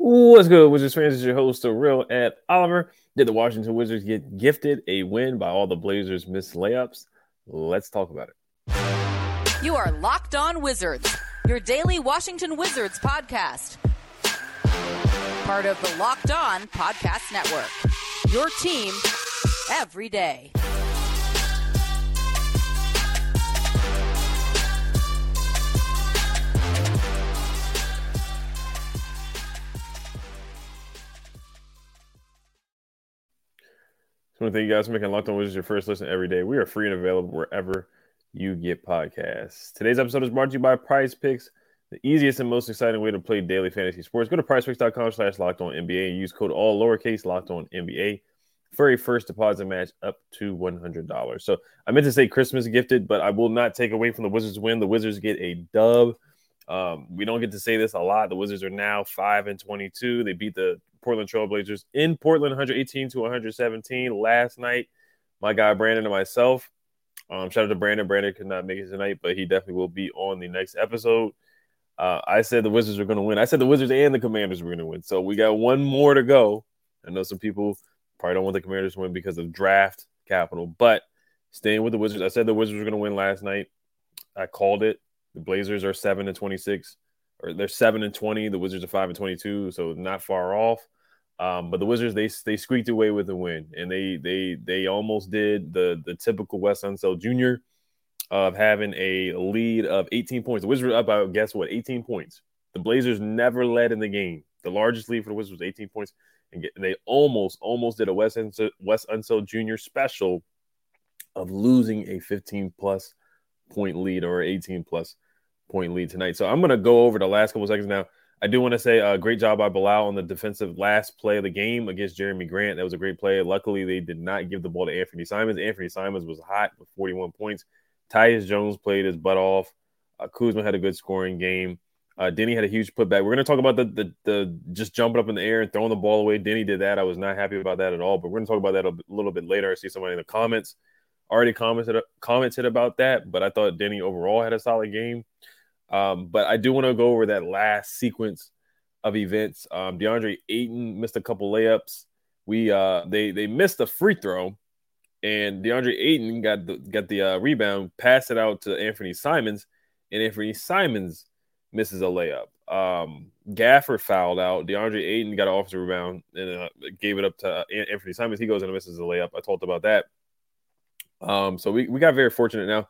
What's good, Wizards fans? It's your host, the real Ed Oliver. Did the Washington Wizards get gifted a win by all the Blazers' missed layups? Let's talk about it. You are Locked On Wizards, your daily Washington Wizards podcast. Part of the Locked On Podcast Network. Your team every day. I want to thank you guys for making Locked On Wizards your first listen every day. We are free and available wherever you get podcasts. Today's episode is brought to you by Prize Picks, the easiest and most exciting way to play daily fantasy sports. Go to prizepicks.com slash locked on NBA and use code all lowercase locked on NBA for a first deposit match up to $100. So I meant to say Christmas gifted, but I will not take away from the Wizards win. The Wizards get a dub. Um, we don't get to say this a lot. The Wizards are now 5 and 22. They beat the Portland Trailblazers in Portland 118 to 117 last night. My guy Brandon and myself. Um, shout out to Brandon. Brandon could not make it tonight, but he definitely will be on the next episode. Uh, I said the Wizards are going to win. I said the Wizards and the Commanders were going to win. So we got one more to go. I know some people probably don't want the Commanders to win because of draft capital, but staying with the Wizards. I said the Wizards were going to win last night. I called it. The Blazers are seven and twenty six or they're seven and twenty. The Wizards are five and twenty two, so not far off. Um, but the Wizards they they squeaked away with a win, and they they they almost did the the typical Wes Unseld Jr. of having a lead of 18 points. The Wizards up by guess what 18 points. The Blazers never led in the game. The largest lead for the Wizards was 18 points, and, get, they almost almost did a Wes Unseld, Wes Unseld Jr. special of losing a 15 plus point lead or 18 plus point lead tonight. So I'm to go over the last couple seconds now. I do want to say a uh, great job by Bilal on the defensive last play of the game against Jerami Grant. That was a great play. Luckily, they did not give the ball to Anthony Simons. Anthony Simons was hot with 41 points. Tyus Jones played his butt off. Uh, Kuzma had a good scoring game. Uh, Deni had a huge putback. We're going to talk about the, the, the just jumping up in the air and throwing the ball away. Deni did that. I was not happy about that at all. But we're going to talk about that a little bit later. I see somebody in the comments already commented commented about that, but I thought Deni overall had a solid game. Um, but I do want to go over that last sequence of events. Um, DeAndre Ayton missed a couple layups. We uh, they they missed a free throw, and DeAndre Ayton got the got the uh, rebound, passed it out to Anthony Simons, and Anthony Simons misses a layup. Um, Gafford fouled out. DeAndre Ayton got an offensive rebound and uh, gave it up to uh, Anthony Simons. He goes and misses a layup. I talked about that. Um, so we, we got very fortunate now.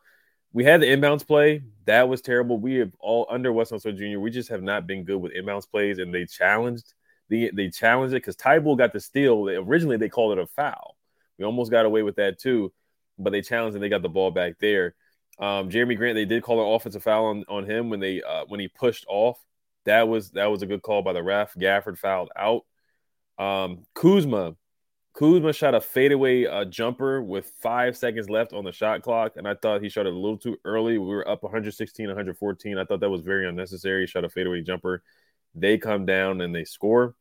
We had the inbounds play. That was terrible. We have all under Wes Unseld Jr. We just have not been good with inbounds plays, and they challenged the they challenged it because Thybulle got the steal. Originally, they called it a foul. We almost got away with that too, but they challenged and they got the ball back there. Um, Jerami Grant, they did call an offensive foul on, on him when they uh, when he pushed off. That was that was a good call by the ref. Gafford fouled out. Um, Kuzma, Kuzma shot a fadeaway uh, jumper with five seconds left on the shot clock, and I thought he shot it a little too early. We were up 116, 114. I thought that was very unnecessary. He shot a fadeaway jumper. They come down and they score.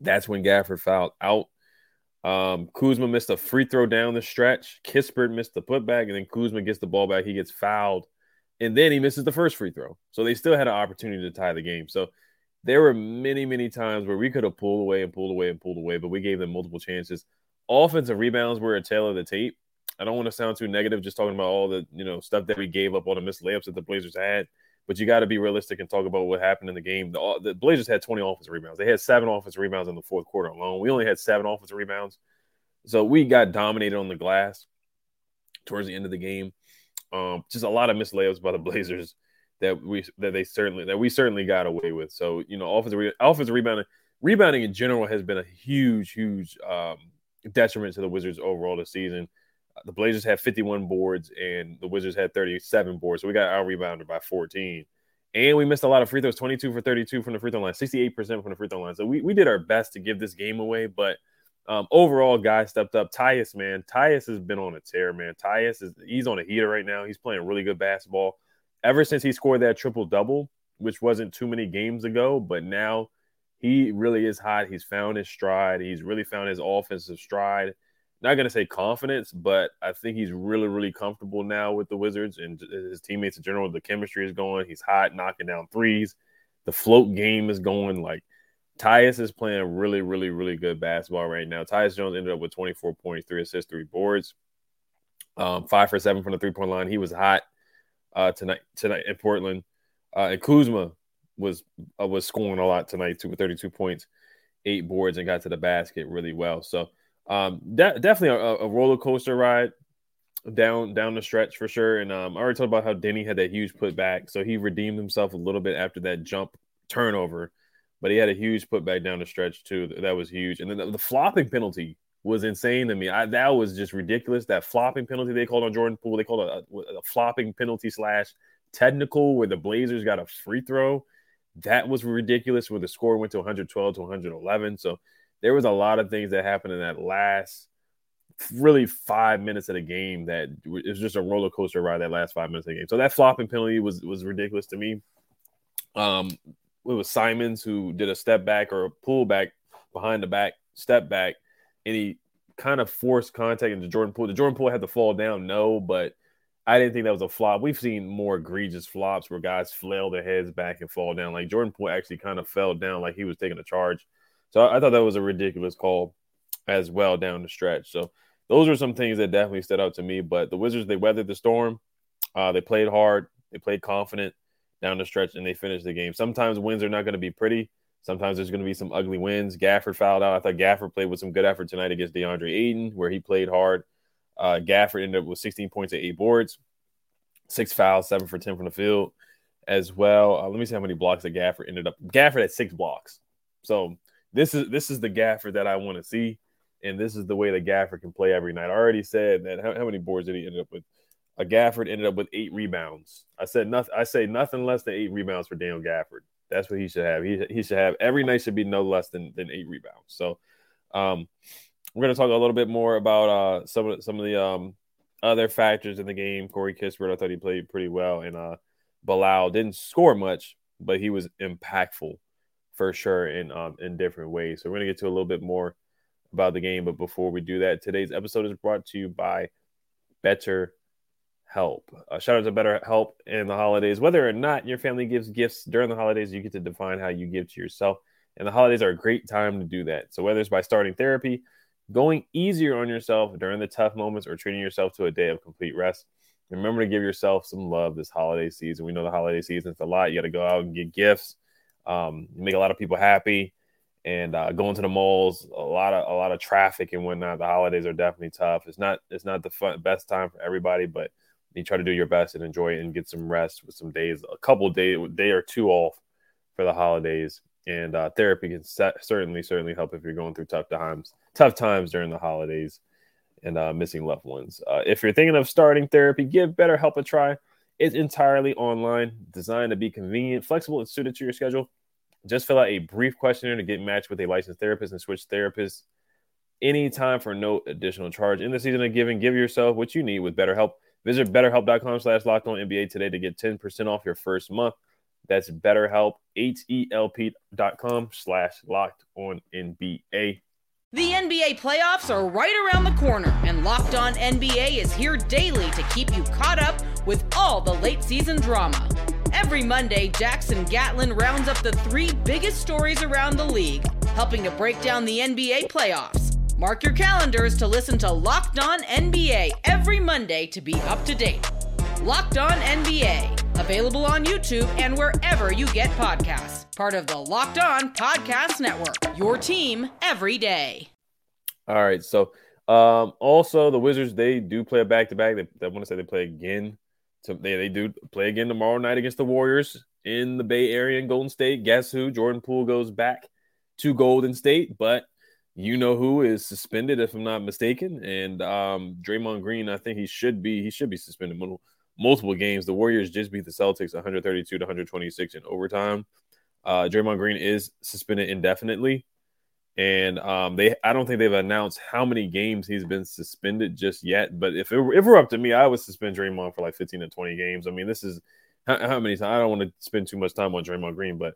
That's when Gafford fouled out. Um, Kuzma missed a free throw down the stretch. Kispert missed the putback, and then Kuzma gets the ball back. He gets fouled, and then he misses the first free throw. So they still had an opportunity to tie the game. So there were many, many times where we could have pulled away and pulled away and pulled away, but we gave them multiple chances. Offensive rebounds were a tail of the tape. I don't want to sound too negative, just talking about all the you know stuff that we gave up, all the missed layups that the Blazers had. But you got to be realistic and talk about what happened in the game. The, the Blazers had 20 offensive rebounds. They had seven offensive rebounds in the fourth quarter alone. We only had seven offensive rebounds, so we got dominated on the glass towards the end of the game. Um, just a lot of missed layups by the Blazers that we that they certainly that we certainly got away with. So you know, offensive offensive rebounding rebounding in general has been a huge huge um, detriment to the Wizards overall this season. The Blazers had 51 boards and the Wizards had 37 boards, so we got out rebounded by 14. And we missed a lot of free throws 22 for 32 from the free throw line, 68% from the free throw line. So we, we did our best to give this game away. But um, overall, guys stepped up. Tyus, man, Tyus has been on a tear, man. Tyus is he's on a heater right now. He's playing really good basketball. Ever since he scored that triple double, which wasn't too many games ago, but now he really is hot. He's found his stride. He's really found his offensive stride. Not going to say confidence, but I think he's really, really comfortable now with the Wizards and his teammates in general. The chemistry is going. He's hot, knocking down threes. The float game is going. Like Tyus is playing really, really, really good basketball right now. Tyus Jones ended up with 24 points, three assists, three boards, um, five for seven from the three point line. He was hot uh, tonight tonight in Portland. Uh, and Kuzma was uh, was scoring a lot tonight too, with 32 points, eight boards, and got to the basket really well. So um, de- definitely a, a, roller coaster ride down down the stretch for sure. And um, I already talked about how Deni had that huge putback, so he redeemed himself a little bit after that jump turnover, but he had a huge putback down the stretch too. That was huge. And then the, the flopping penalty was insane to me. I, that was just ridiculous. That flopping penalty they called on Jordan Poole, they called it a, a flopping penalty slash technical where the Blazers got a free throw. That was ridiculous where the score went to 112 to 111. So there was a lot of things that happened in that last really five minutes of the game that it was just a roller coaster ride that last five minutes of the game. So that flopping penalty was was ridiculous to me. Um, it was Simons who did a step back or a pull back behind the back, step back, he kind of forced contact into Jordan Poole. The Jordan Poole had to fall down, no, but I didn't think that was a flop. We've seen more egregious flops where guys flail their heads back and fall down. Like Jordan Poole actually kind of fell down like he was taking a charge. So I, I thought that was a ridiculous call as well down the stretch. So those are some things that definitely stood out to me. But the Wizards, they weathered the storm. Uh, they played hard. They played confident down the stretch, and they finished the game. Sometimes wins are not going to be pretty. Sometimes there's going to be some ugly wins. Gafford fouled out. I thought Gafford played with some good effort tonight against DeAndre Ayton, where he played hard. Uh, Gafford ended up with 16 points and eight boards, six fouls, seven for 10 from the field as well. Uh, let me see how many blocks that Gafford ended up. Gafford had six blocks. So this is this is the Gafford that I want to see, and this is the way that Gafford can play every night. I already said that. How, how many boards did he end up with? A Gafford ended up with eight rebounds. I said nothing. I say nothing less than eight rebounds for Daniel Gafford. That's what he should have. He, he should have every night should be no less than than eight rebounds. So, um, we're going to talk a little bit more about uh, some of some of the um, other factors in the game. Corey Kispert, I thought he played pretty well, and uh, Bilal didn't score much, but he was impactful for sure in um, in different ways. So we're going to get to a little bit more about the game, but before we do that, today's episode is brought to you by Better Help. Uh, shout out to Better Help in the holidays. Whether or not your family gives gifts during the holidays, you get to define how you give to yourself. And the holidays are a great time to do that. So whether it's by starting therapy, going easier on yourself during the tough moments or treating yourself to a day of complete rest. Remember to give yourself some love this holiday season. We know the holiday season is a lot. You got to go out and get gifts, um, make a lot of people happy, and uh, going to the malls. A lot of a lot of traffic and whatnot. The holidays are definitely tough. It's not it's not the fun, best time for everybody, but you try to do your best and enjoy it and get some rest with some days, a couple days, day or two off for the holidays. And uh, therapy can certainly certainly help if you're going through tough times tough times during the holidays and uh, missing loved ones. Uh, if you're thinking of starting therapy, give BetterHelp a try. It's entirely online, designed to be convenient, flexible, and suited to your schedule. Just fill out a brief questionnaire to get matched with a licensed therapist and switch therapists anytime for no additional charge. In the season of giving, give yourself what you need with BetterHelp. Visit betterhelp.com slash locked on NBA today to get 10% off your first month. That's betterhelp, H-E-L-P dot com slash locked on NBA. The NBA playoffs are right around the corner, and Locked On NBA is here daily to keep you caught up with all the late season drama. Every Monday, Jackson Gatlin rounds up the three biggest stories around the league, helping to break down the NBA playoffs. Mark your calendars to listen to Locked On NBA every Monday to be up to date. Locked On NBA, available on YouTube and wherever you get podcasts part of the Locked On Podcast Network. Your team every day. All right. So, um, also the Wizards they do play a back to back. They want to say they play again. They they do play again tomorrow night against the Warriors in the Bay Area in Golden State. Guess who? Jordan Poole goes back to Golden State, but you know who is suspended if I'm not mistaken. And um, Draymond Green, I think he should be he should be suspended. Multiple games. The Warriors just beat the Celtics 132 to 126 in overtime. Uh, Draymond Green is suspended indefinitely, and um, they I don't think they've announced how many games he's been suspended just yet. But if it were, if it were up to me, I would suspend Draymond for like 15 to 20 games. I mean, this is how, how many times? I don't want to spend too much time on Draymond Green, but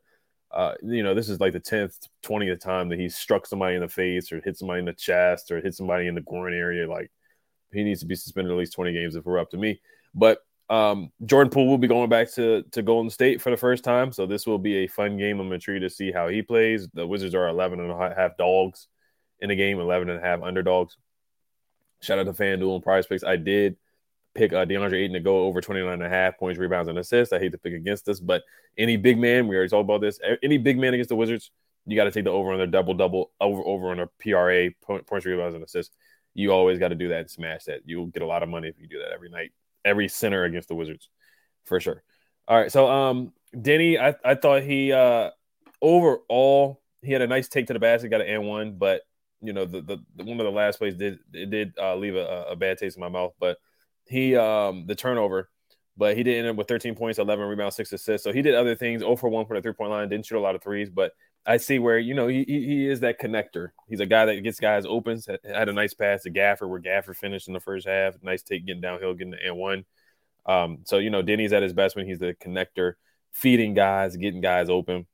uh, you know, this is like the 10th, 20th time that he's struck somebody in the face or hit somebody in the chest or hit somebody in the groin area. Like he needs to be suspended at least 20 games if we're up to me. But um, Jordan Poole will be going back to, to Golden State for the first time. So this will be a fun game. I'm intrigued to see how he plays. The Wizards are 11 and a half dogs in the game, 11 and a half underdogs. Shout out to FanDuel and Prize Picks. I did pick uh, DeAndre Ayton to go over 29 and a half points, rebounds, and assists. I hate to pick against this, but any big man, we already talked about this. Any big man against the Wizards, you got to take the over on their double double over over on their PRA points, rebounds, and assists. You always got to do that and smash that. You'll get a lot of money if you do that every night every center against the Wizards for sure. All right, so um, Deni, I, I thought he uh overall he had a nice take to the basket, got an and one, but you know the, the, the one of the last plays did it did uh, leave a, a bad taste in my mouth, but he um the turnover, but he did end up with 13 points, 11 rebounds, six assists. So he did other things. 0 for one for the three point line, didn't shoot a lot of threes, but I see where you know he, he is that connector. He's a guy that gets guys open. Had a nice pass to Gafford where Gafford finished in the first half. Nice take getting downhill, getting the and one. Um, so you know, Deni's at his best when he's the connector, feeding guys, getting guys open.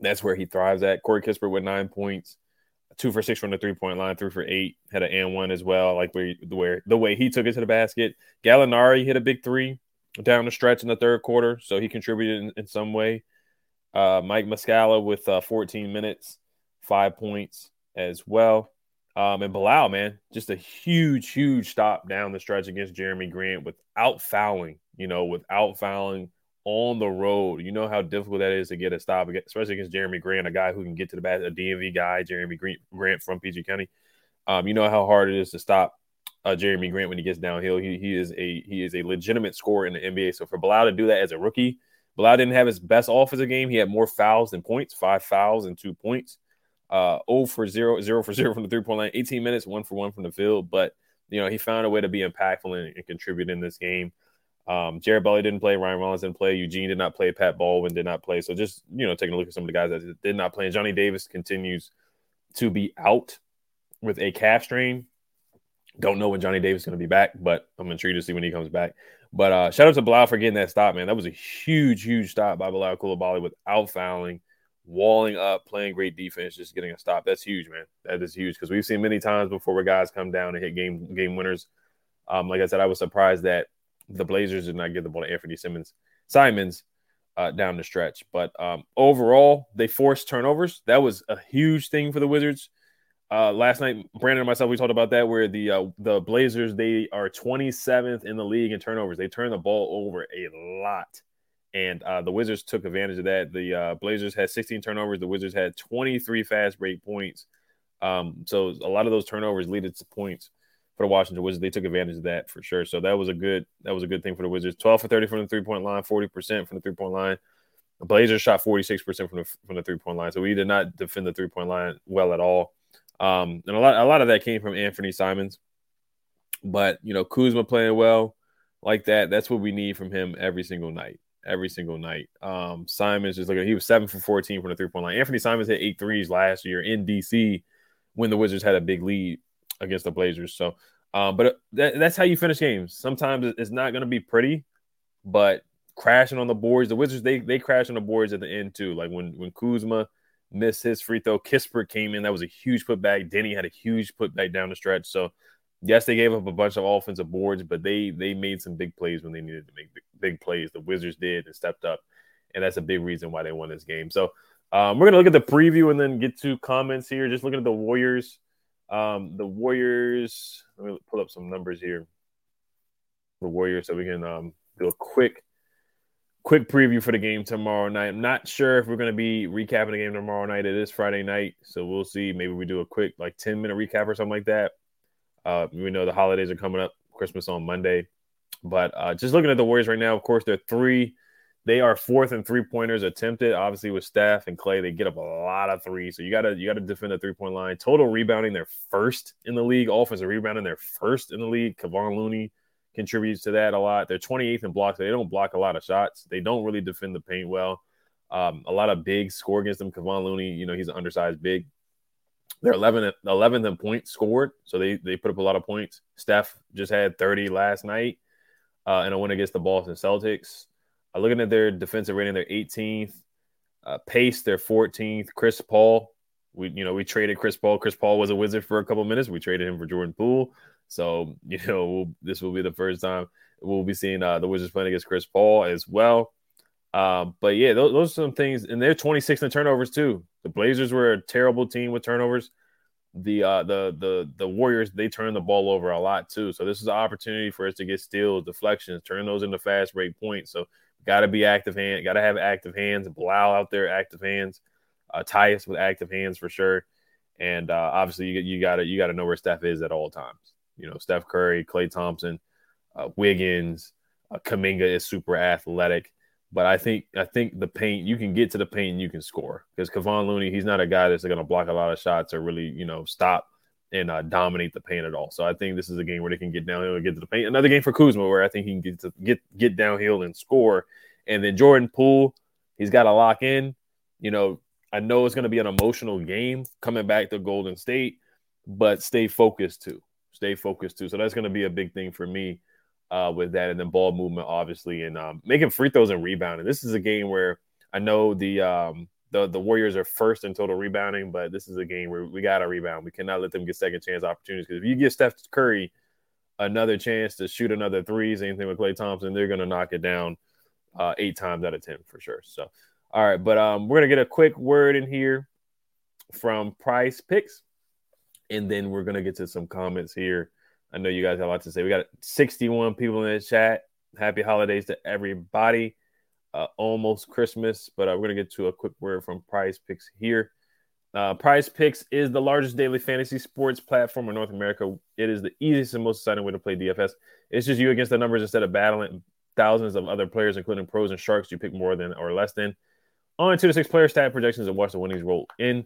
That's where he thrives at. Corey Kispert with nine points, two for six from the three point line, three for eight, had an and one as well. Like where where the way he took it to the basket. Gallinari hit a big three down the stretch in the third quarter, so he contributed in, in some way. Uh, Mike Muscala with uh, 14 minutes, five points as well. Um, and Bilal, man, just a huge, huge stop down the stretch against Jerami Grant without fouling, you know, without fouling on the road. You know how difficult that is to get a stop, especially against Jerami Grant, a guy who can get to the bat, a DMV guy, Jerami Grant from PG County. Um, you know how hard it is to stop uh, Jerami Grant when he gets downhill. He, he is a he is a legitimate scorer in the NBA. So for Bilal to do that as a rookie, Bilal didn't have his best offensive game. He had more fouls than points, five fouls and two points uh 0 for 0, 0 for 0 from the three point line, 18 minutes, one for one from the field. But you know, he found a way to be impactful and, and contribute in this game. Um, Jared Belly didn't play, Ryan Rollins didn't play, Eugene did not play, Pat Baldwin did not play. So just you know, taking a look at some of the guys that did not play. And Johnny Davis continues to be out with a calf strain. Don't know when Johnny Davis is going to be back, but I'm intrigued to see when he comes back. But uh, shout out to Bilal for getting that stop, man. That was a huge, huge stop by Bilal Coulibaly without fouling walling up, playing great defense, just getting a stop. That's huge, man. That is huge because we've seen many times before where guys come down and hit game game winners. Um, like I said, I was surprised that the Blazers did not give the ball to Anthony Simmons Simons uh, down the stretch. But um, overall, they forced turnovers. That was a huge thing for the Wizards. Uh, last night, Brandon and myself, we talked about that where the uh, the Blazers they are 27th in the league in turnovers. They turn the ball over a lot and uh, the Wizards took advantage of that. The uh, Blazers had 16 turnovers. The Wizards had 23 fast break points. Um, so a lot of those turnovers leaded to points for the Washington Wizards. They took advantage of that for sure. So that was a good that was a good thing for the Wizards. 12 for 30 from the three point line, 40 percent from the three point line. The Blazers shot 46 percent from the from the three point line. So we did not defend the three point line well at all. Um, and a lot a lot of that came from Anthony Simons. But you know Kuzma playing well like that. That's what we need from him every single night every single night. Um, Simons just looking, he was seven for 14 from the three point line. Anthony Simons hit eight threes last year in DC when the Wizards had a big lead against the Blazers. So, um, but that, that's how you finish games. Sometimes it's not going to be pretty, but crashing on the boards, the Wizards they they crash on the boards at the end too. Like when when Kuzma missed his free throw, Kispert came in, that was a huge putback. Deni had a huge putback down the stretch. So yes, they gave up a bunch of offensive boards, but they they made some big plays when they needed to make big, big plays. The Wizards did and stepped up, and that's a big reason why they won this game. So um, we're gonna look at the preview and then get to comments here. Just looking at the Warriors. Um, the Warriors. Let me pull up some numbers here. The Warriors, so we can um, do a quick quick preview for the game tomorrow night. I'm not sure if we're going to be recapping the game tomorrow night. It is Friday night, so we'll see. Maybe we do a quick like 10 minute recap or something like that. Uh, we know the holidays are coming up, Christmas on Monday. But uh, just looking at the Warriors right now, of course, they're three. They are fourth and three pointers attempted. Obviously, with Steph and Klay, they get up a lot of threes. So you gotta you gotta defend the three point line. Total rebounding, they're first in the league. Offensive rebounding, they're first in the league. Kevon Looney contributes to that a lot. They're 28th in blocks. They don't block a lot of shots. They don't really defend the paint well. Um, a lot of big score against them. Kevon Looney, you know, he's an undersized big. They're 11th, 11th in points scored, so they they put up a lot of points. Steph just had 30 last night uh, in a win against the Boston Celtics. Uh, looking at their defensive rating, they're 18th. Uh, pace, they're 14th. Chris Paul, we you know we traded Chris Paul. Chris Paul was a wizard for a couple minutes. We traded him for Jordan Poole. So you know we'll, this will be the first time we'll be seeing uh, the Wizards playing against Chris Paul as well. Um, but yeah, those, those, are some things, and they're 26 in turnovers too. The Blazers were a terrible team with turnovers. The uh, the the the Warriors they turn the ball over a lot too. So this is an opportunity for us to get steals, deflections, turn those into fast break points. So got to be active hand, got to have active hands. Bilal out there, active hands. Uh, Tyus with active hands for sure. And uh, obviously you you got to you got to know where Steph is at all times. You know Steph Curry, Klay Thompson, uh, Wiggins, uh, Kuminga is super athletic. But I think I think the paint you can get to the paint and you can score because Kevon Looney he's not a guy that's going to block a lot of shots or really you know stop and uh, dominate the paint at all. So I think this is a game where they can get downhill and get to the paint. Another game for Kuzma where I think he can get to get get downhill and score. And then Jordan Poole, he's got to lock in. You know, I know it's going to be an emotional game coming back to Golden State, but stay focused too. Stay focused too. So that's going to be a big thing for me uh, with that, and then ball movement, obviously, and um, making free throws and rebounding. This is a game where I know the um, the the Warriors are first in total rebounding, but this is a game where we got to rebound. We cannot let them get second chance opportunities because if you give Steph Curry another chance to shoot another three, same thing with Klay Thompson, they're going to knock it down uh, eight times out of ten for sure. So, all right, but um, we're gonna get a quick word in here from Prize Picks, and then we're gonna get to some comments here I know you guys have a lot to say. We got 61 people in the chat. Happy holidays to everybody. Uh, almost Christmas, but uh, we're going to get to a quick word from Prize Picks here. Uh, Prize Picks is the largest daily fantasy sports platform in North America. It is the easiest and most exciting way to play DFS. It's just you against the numbers instead of battling thousands of other players, including pros and sharks. You pick more than or less than. On two to six player stat projections and watch the winnings roll in.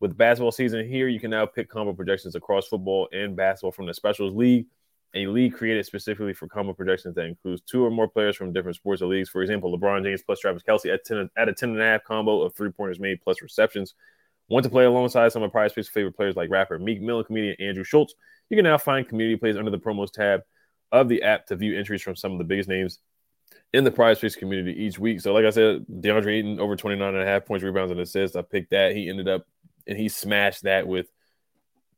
With basketball season here, you can now pick combo projections across football and basketball from the Specials League, a league created specifically for combo projections that includes two or more players from different sports or leagues. For example, LeBron James plus Travis Kelce at, 10, at a 10 and a half combo of three pointers made plus receptions. Want to play alongside some of Prize Picks' favorite players like rapper Meek Mill and comedian Andrew Schulz? You can now find community plays under the promos tab of the app to view entries from some of the biggest names in the Prize Picks community each week. So, like I said, DeAndre Ayton over 29 and a half points, rebounds, and assists. I picked that. He ended up and he smashed that with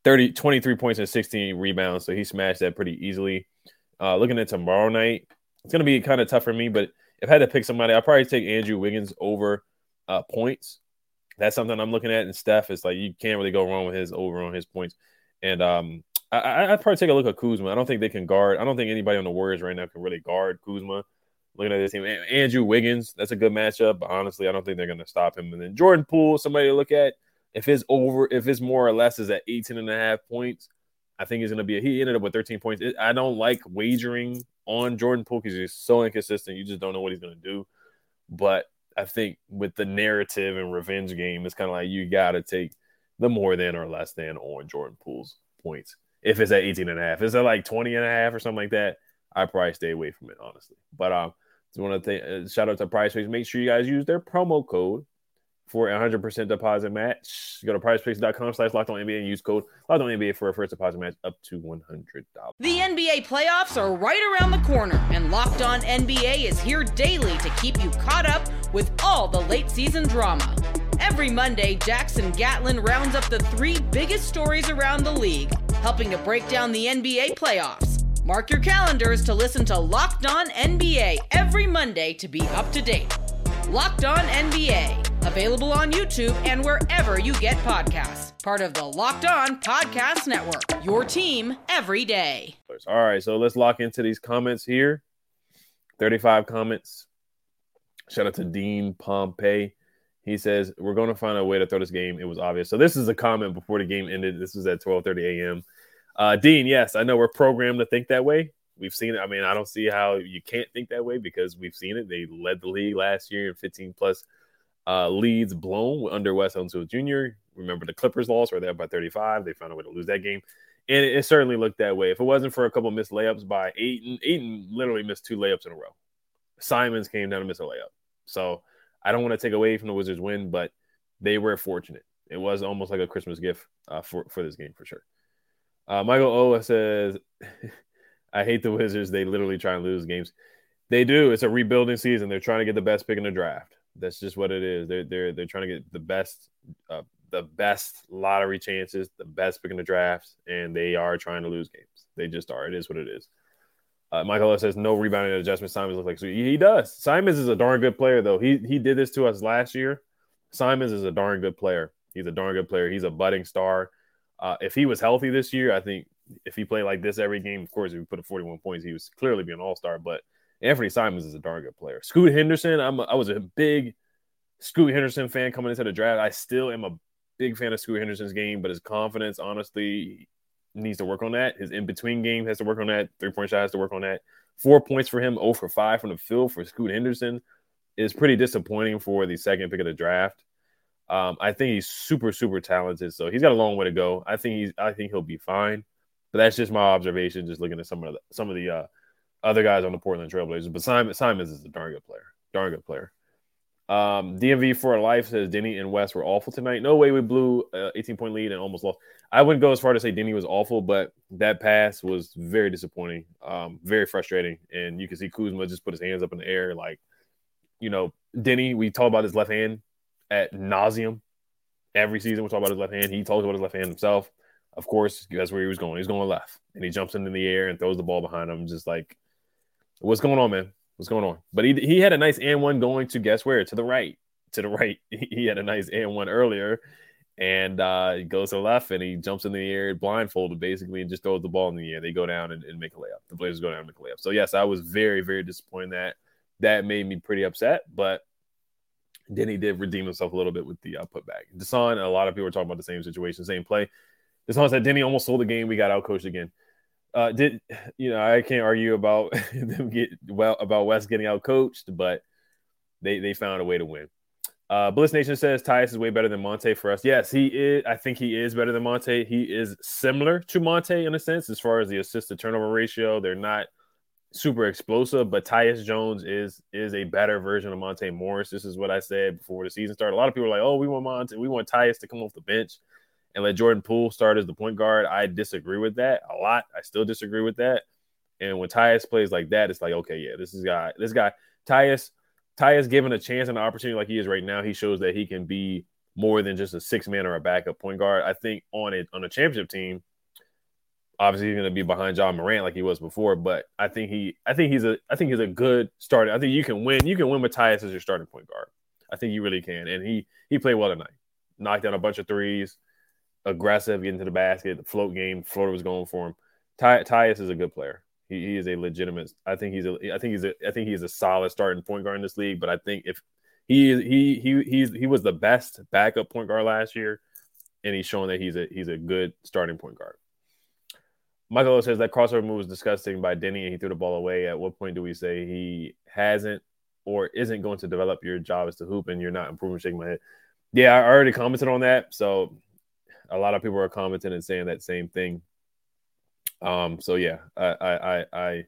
30, 23 points and 16 rebounds. So he smashed that pretty easily. Uh, looking at tomorrow night, it's going to be kind of tough for me, but if I had to pick somebody, I'd probably take Andrew Wiggins over uh, points. That's something I'm looking at. And Steph is like, you can't really go wrong with his over on his points. And um, I, would probably take a look at Kuzma. I don't think they can guard. I don't think anybody on the Warriors right now can really guard Kuzma. Looking at this team, Andrew Wiggins, that's a good matchup. But honestly, I don't think they're going to stop him. And then Jordan Poole, somebody to look at. If it's over, if it's more or less is at 18 and a half points, I think he's going to be. A, he ended up with 13 points. It, I don't like wagering on Jordan Poole because he's so inconsistent. You just don't know what he's going to do. But I think with the narrative and revenge game, it's kind of like you got to take the more than or less than on Jordan Poole's points. If it's at 18 and a half, is it like 20 and a half or something like that? I probably stay away from it, honestly. But um, just want to th- shout out to Picks. Make sure you guys use their promo code for a 100% deposit match. Go to prizepicks.com slash locked on NBA and use code locked on NBA for a first deposit match up to $100. The NBA playoffs are right around the corner, and Locked On NBA is here daily to keep you caught up with all the late season drama. Every Monday, Jackson Gatlin rounds up the three biggest stories around the league, helping to break down the NBA playoffs. Mark your calendars to listen to Locked On NBA every Monday to be up to date. Locked On NBA Available on YouTube and wherever you get podcasts. Part of the Locked On Podcast Network. Your team every day. All right, so let's lock into these comments here. 35 comments. Shout out to Dean Pompey. He says, We're going to find a way to throw this game. It was obvious. So this is a comment before the game ended. This was at 12:30 a.m. Uh, Dean, yes, I know we're programmed to think that way. We've seen it. I mean, I don't see how you can't think that way because we've seen it. They led the league last year in 15 plus uh, leads blown under Wes Unseld Jr. Remember the Clippers lost, where they up by 35. They found a way to lose that game. And it, it, certainly looked that way. If it wasn't for a couple missed layups by Ayton, Ayton literally missed two layups in a row. Simons came down to miss a layup. So I don't want to take away from the Wizards win, but they were fortunate. It was almost like a Christmas gift uh, for, for this game for sure. Uh, Michael O says, I hate the Wizards. They literally try and lose games. They do. It's a rebuilding season. They're trying to get the best pick in the draft. That's just what it is. They're they're they're trying to get the best uh, the best lottery chances, the best pick in the draft, and they are trying to lose games. They just are. It is what it is. Uh, Michael says no rebounding adjustment. Simons looks like so he does. Simons is a darn good player though. He he did this to us last year. Simons is a darn good player. He's a darn good player. He's a budding star. Uh, if he was healthy this year, I think if he played like this every game, of course, if he put up 41 points, he was clearly be an all star. But Anthony Simons is a darn good player. Scoot Henderson, I'm a, I was a big Scoot Henderson fan coming into the draft. I still am a big fan of Scoot Henderson's game, but his confidence, honestly, needs to work on that. His in between game has to work on that. Three point shot has to work on that. Four points for him, 0 for 5 from the field for Scoot Henderson is pretty disappointing for the second pick of the draft. Um, I think he's super, super talented. So he's got a long way to go. I think he's I think he'll be fine. But that's just my observation, just looking at some of the some of the uh, other guys on the Portland Trailblazers. But Simon Simons is a darn good player. Darn good player. Um, DMV for life says Deni and Wes were awful tonight. No way we blew uh, 18 point lead and almost lost. I wouldn't go as far to say Deni was awful, but that pass was very disappointing, um, very frustrating. And you can see Kuzma just put his hands up in the air, like, you know, Deni. We talk about his left hand at nauseum every season. We talk about his left hand. He talks about his left hand himself. Of course, that's where he was going. He's going left, and he jumps into the air and throws the ball behind him. Just like, what's going on, man? What's going on? But he he had a nice and one going to guess where to the right, to the right. He had a nice and one earlier, and uh, he goes to the left and he jumps in the air blindfolded basically and just throws the ball in the air. They go down and, and make a layup. The Blazers go down and make a layup. So yes, I was very very disappointed that that made me pretty upset, but then he did redeem himself a little bit with the uh, putback. Desan, a lot of people are talking about the same situation, same play. Desan said Deni almost sold the game. We got out coached again. Uh, did you know? I can't argue about them get well about Wes getting out coached, but they they found a way to win. Uh, Bliss Nation says Tyus is way better than Monte for us. Yes, he is. I think he is better than Monte. He is similar to Monte in a sense as far as the assist to turnover ratio. They're not super explosive, but Tyus Jones is is a better version of Monte Morris. This is what I said before the season started. A lot of people are like, "Oh, we want Monte, we want Tyus to come off the bench and let Jordan Poole start as the point guard." I disagree with that a lot. I still disagree with that. And when Tyus plays like that, it's like, okay, yeah, this is guy, this guy, Tyus, Tyus given a chance and an opportunity like he is right now, he shows that he can be more than just a six man or a backup point guard. I think on it on a championship team Obviously, he's going to be behind Ja Morant like he was before, but I think he, I think he's a, I think he's a good starter. I think you can win. You can win with Tyus as your starting point guard. I think you really can, and he he played well tonight. Knocked down a bunch of threes, aggressive, getting to the basket, the float game, Florida was going for him. Ty, Tyus is a good player. He, he is a legitimate. I think he's a. I think he's a. I think he's a solid starting point guard in this league. But I think if he is, he he he's he was the best backup point guard last year, and he's showing that he's a he's a good starting point guard. Michael says that crossover move was disgusting by Deni and he threw the ball away. At what point do we say he hasn't or isn't going to develop your job as to hoop and you're not improving? Shaking my head. Yeah, I already commented on that. So a lot of people are commenting and saying that same thing. Um, so yeah, I I I I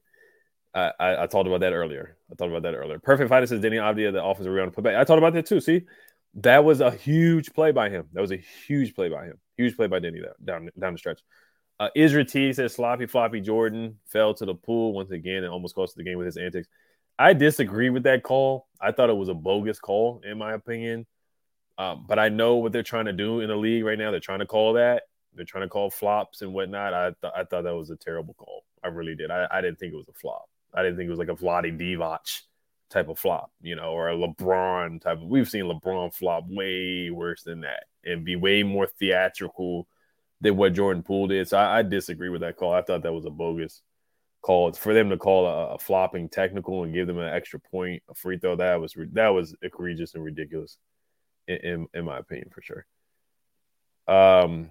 I, I talked about that earlier. I talked about that earlier. Perfect fighter says Deni Avdija, the offensive rebound put back. I talked about that too. See, that was a huge play by him. That was a huge play by him. Huge play by Deni down down the stretch. Uh, Israel T says sloppy floppy Jordan fell to the pool once again and almost cost the game with his antics. I disagree with that call. I thought it was a bogus call, in my opinion. Um, but I know what they're trying to do in the league right now. They're trying to call that. They're trying to call flops and whatnot. I, th- I thought that was a terrible call. I really did. I, I didn't think it was a flop. I didn't think it was like a Vlade Divac type of flop, you know, or a LeBron type of. We've seen LeBron flop way worse than that and be way more theatrical than what Jordan Poole did. So I, I, disagree with that call. I thought that was a bogus call. It's for them to call a, a, flopping technical and give them an extra point, a free throw. That was that was egregious and ridiculous, in, in, my opinion, for sure. Um,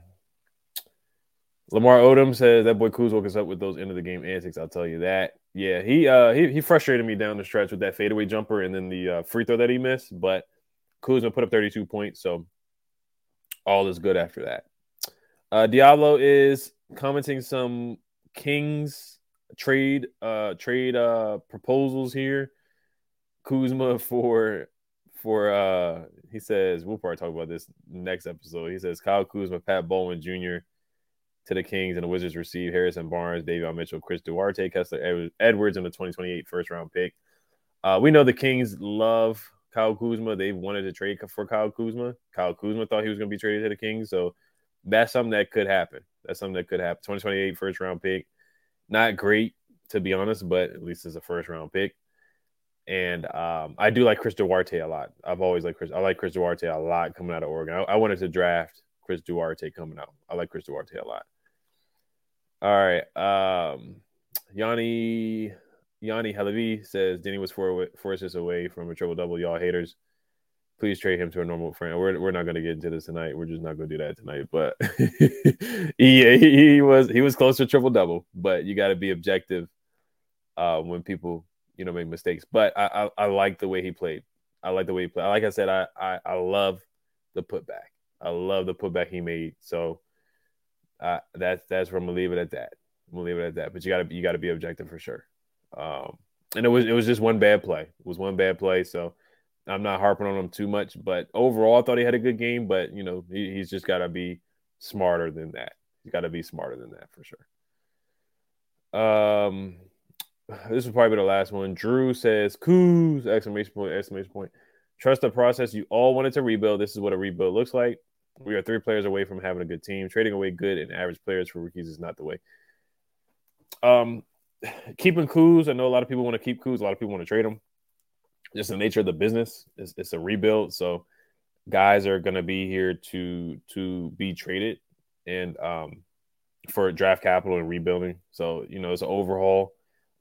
Lamar Odom says that boy Kuz woke us up with those end of the game antics. I'll tell you that. Yeah, he uh he, he frustrated me down the stretch with that fadeaway jumper and then the uh, free throw that he missed. But Kuzma put up 32 points, so all is good after that. Uh, Diablo is commenting some Kings trade uh trade uh proposals here. Kuzma for for uh he says we'll probably talk about this next episode. He says Kyle Kuzma, Pat Baldwin Jr. to the Kings and the Wizards receive Harrison Barnes, Davion Mitchell, Chris Duarte, Kessler Edwards in the 2028 first round pick. Uh, we know the Kings love Kyle Kuzma. They wanted to trade for Kyle Kuzma. Kyle Kuzma thought he was going to be traded to the Kings, so that's something that could happen. That's something that could happen. 2028 first round pick. Not great, to be honest, but at least it's a first round pick. And um, I do like Chris Duarte a lot. I've always liked Chris. I like Chris Duarte a lot coming out of Oregon. I, I wanted to draft Chris Duarte coming out. I like Chris Duarte a lot. All right. Um, Yanni Yanni Halavi says Deni was four, four assists away from a triple double. Y'all haters please trade him to a normal friend. We're we're not going to get into this tonight. We're just not going to do that tonight. But he he was he was close to triple double. But you got to be objective uh, when people you know make mistakes. But I, I, I like the way he played. I like the way he played. Like I said, I I, I love the putback. I love the putback he made. So uh, that's that's where I'm gonna leave it at that. I'm gonna leave it at that. But you gotta you gotta be objective for sure. Um, and it was it was just one bad play. It was one bad play. So I'm not harping on him too much, but overall, I thought he had a good game. But you know, he, he's just got to be smarter than that. He's got to be smarter than that for sure. Um, this will probably be the last one. Drew says, "Coos!" Exclamation point! Exclamation point! Trust the process. You all wanted to rebuild. This is what a rebuild looks like. We are three players away from having a good team. Trading away good and average players for rookies is not the way. Um, keeping Kuz. I know a lot of people want to keep Kuz. A lot of people want to trade him just the nature of the business. It's, it's a rebuild, so guys are going to be here to to be traded and um, for draft capital and rebuilding. So you know, it's an overhaul.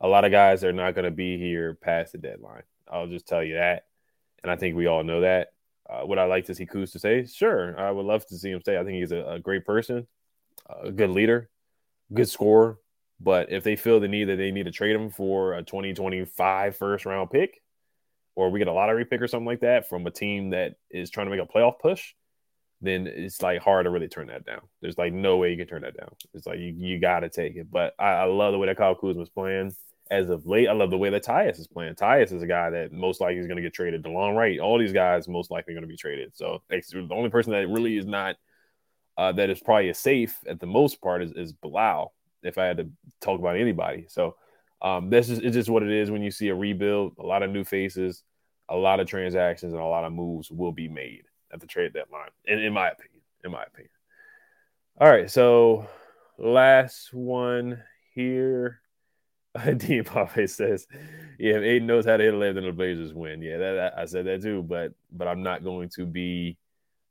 A lot of guys are not going to be here past the deadline. I'll just tell you that, and I think we all know that. Uh, would I like to see Kuz to stay? Sure, I would love to see him stay. I think he's a, a great person, a good leader, good scorer. But if they feel the need that they need to trade him for a 2025 first round pick, or we get a lottery pick or something like that from a team that is trying to make a playoff push, then it's like hard to really turn that down. There's like no way you can turn that down. It's like you, you got to take it. But I, I, love the way that Kyle Kuzma was playing as of late. I love the way that Tyus is playing. Tyus is a guy that most likely is going to get traded. Delon Wright, all these guys most likely going to be traded. So the only person that really is not uh, that is probably a safe at the most part is, is Bilal. If I had to talk about anybody, so um, this is it's just what it is when you see a rebuild, a lot of new faces, a lot of transactions, and a lot of moves will be made at the trade deadline. In, in my opinion, in my opinion. All right, so last one here. Dean Pave says, "Yeah, if Ayton knows how to hit a left, then the Blazers win." Yeah, that, that, I said that too, but but I'm not going to be,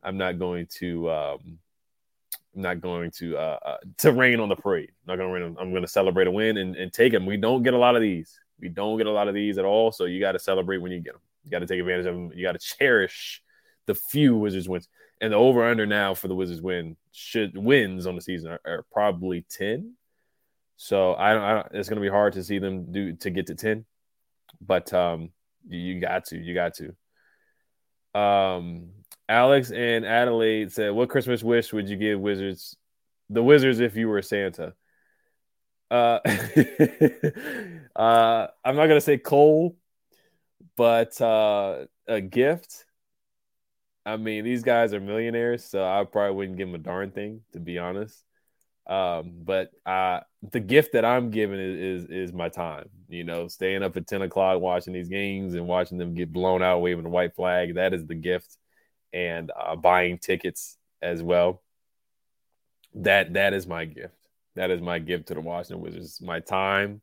I'm not going to um, I'm not going to uh, uh, to rain on the parade. I'm not going to rain. On, I'm going to celebrate a win and, and take them. We don't get a lot of these. We don't get a lot of these at all. So you got to celebrate when you get them. You got to take advantage of them. You got to cherish the few Wizards wins. And the over under now for the Wizards win should wins on the season are, are probably ten. So I don't, I don't it's going to be hard to see them do to get to ten, but um, you, you got to, you got to. Um, Alex and Adelaide said, "What Christmas wish would you give Wizards, the Wizards, if you were Santa?" Uh, uh, I'm not gonna say coal, but uh, a gift. I mean, these guys are millionaires, so I probably wouldn't give them a darn thing, to be honest. Um, but the gift that I'm giving is, is, is my time. You know, staying up at ten o'clock watching these games and watching them get blown out, waving the white flag. That is the gift and uh, buying tickets as well. That that is my gift. That is my gift to the Washington Wizards. My time,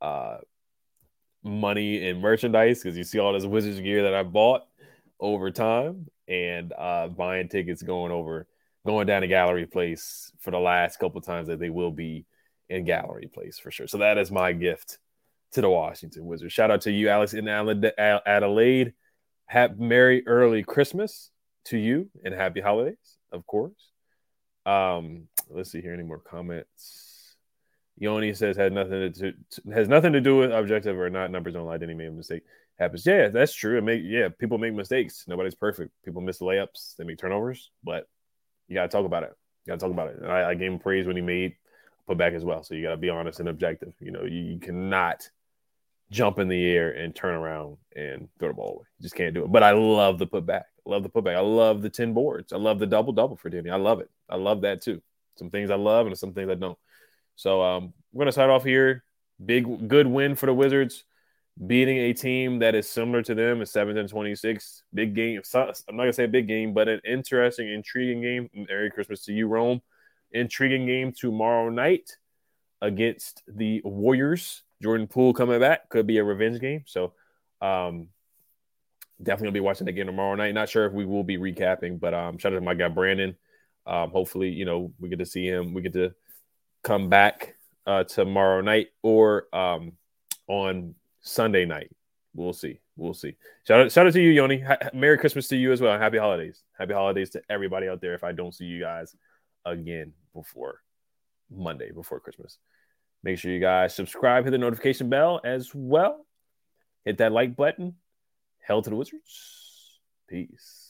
uh, money, and merchandise because you see all this Wizards gear that I bought over time, and uh, buying tickets going over, going down to Gallery Place for the last couple times that they will be in Gallery Place for sure. So that is my gift to the Washington Wizards. Shout out to you, Alex in Adelaide. Happy Merry Early Christmas to you and Happy Holidays, of course. Um, let's see here. Any more comments? Yoni says has nothing to, to has nothing to do with objective or not. Numbers don't lie. Any made a mistake happens. Yeah, that's true. It make yeah, people make mistakes. Nobody's perfect. People miss layups. They make turnovers. But you got to talk about it. You got to talk about it. And I, I gave him praise when he made putback as well. So you got to be honest and objective. You know, you, you, cannot jump in the air and turn around and throw the ball away. You just can't do it. But I love the putback. I love the putback. I love the 10 boards. I love the double double for Deni. I love it. I love that too. Some things I love and some things I don't. So um, we're going to start off here. Big, good win for the Wizards beating a team that is similar to them is 7 and 26. Big game. I'm not going to say a big game, but an interesting, intriguing game. Merry Christmas to you, Rome. Intriguing game tomorrow night against the Warriors. Jordan Poole coming back. Could be a revenge game. So, um, definitely gonna be watching the game tomorrow night. Not sure if we will be recapping, but um, shout out to my guy Brandon. Um, hopefully, you know, we get to see him. We get to come back uh, tomorrow night or um, on Sunday night. We'll see. We'll see. Shout out, shout out to you, Yoni. Ha- Merry Christmas to you as well. Happy holidays. Happy holidays to everybody out there. If I don't see you guys again before Monday, before Christmas, make sure you guys subscribe, hit the notification bell as well. Hit that like button. Hell to the Wizards. Peace.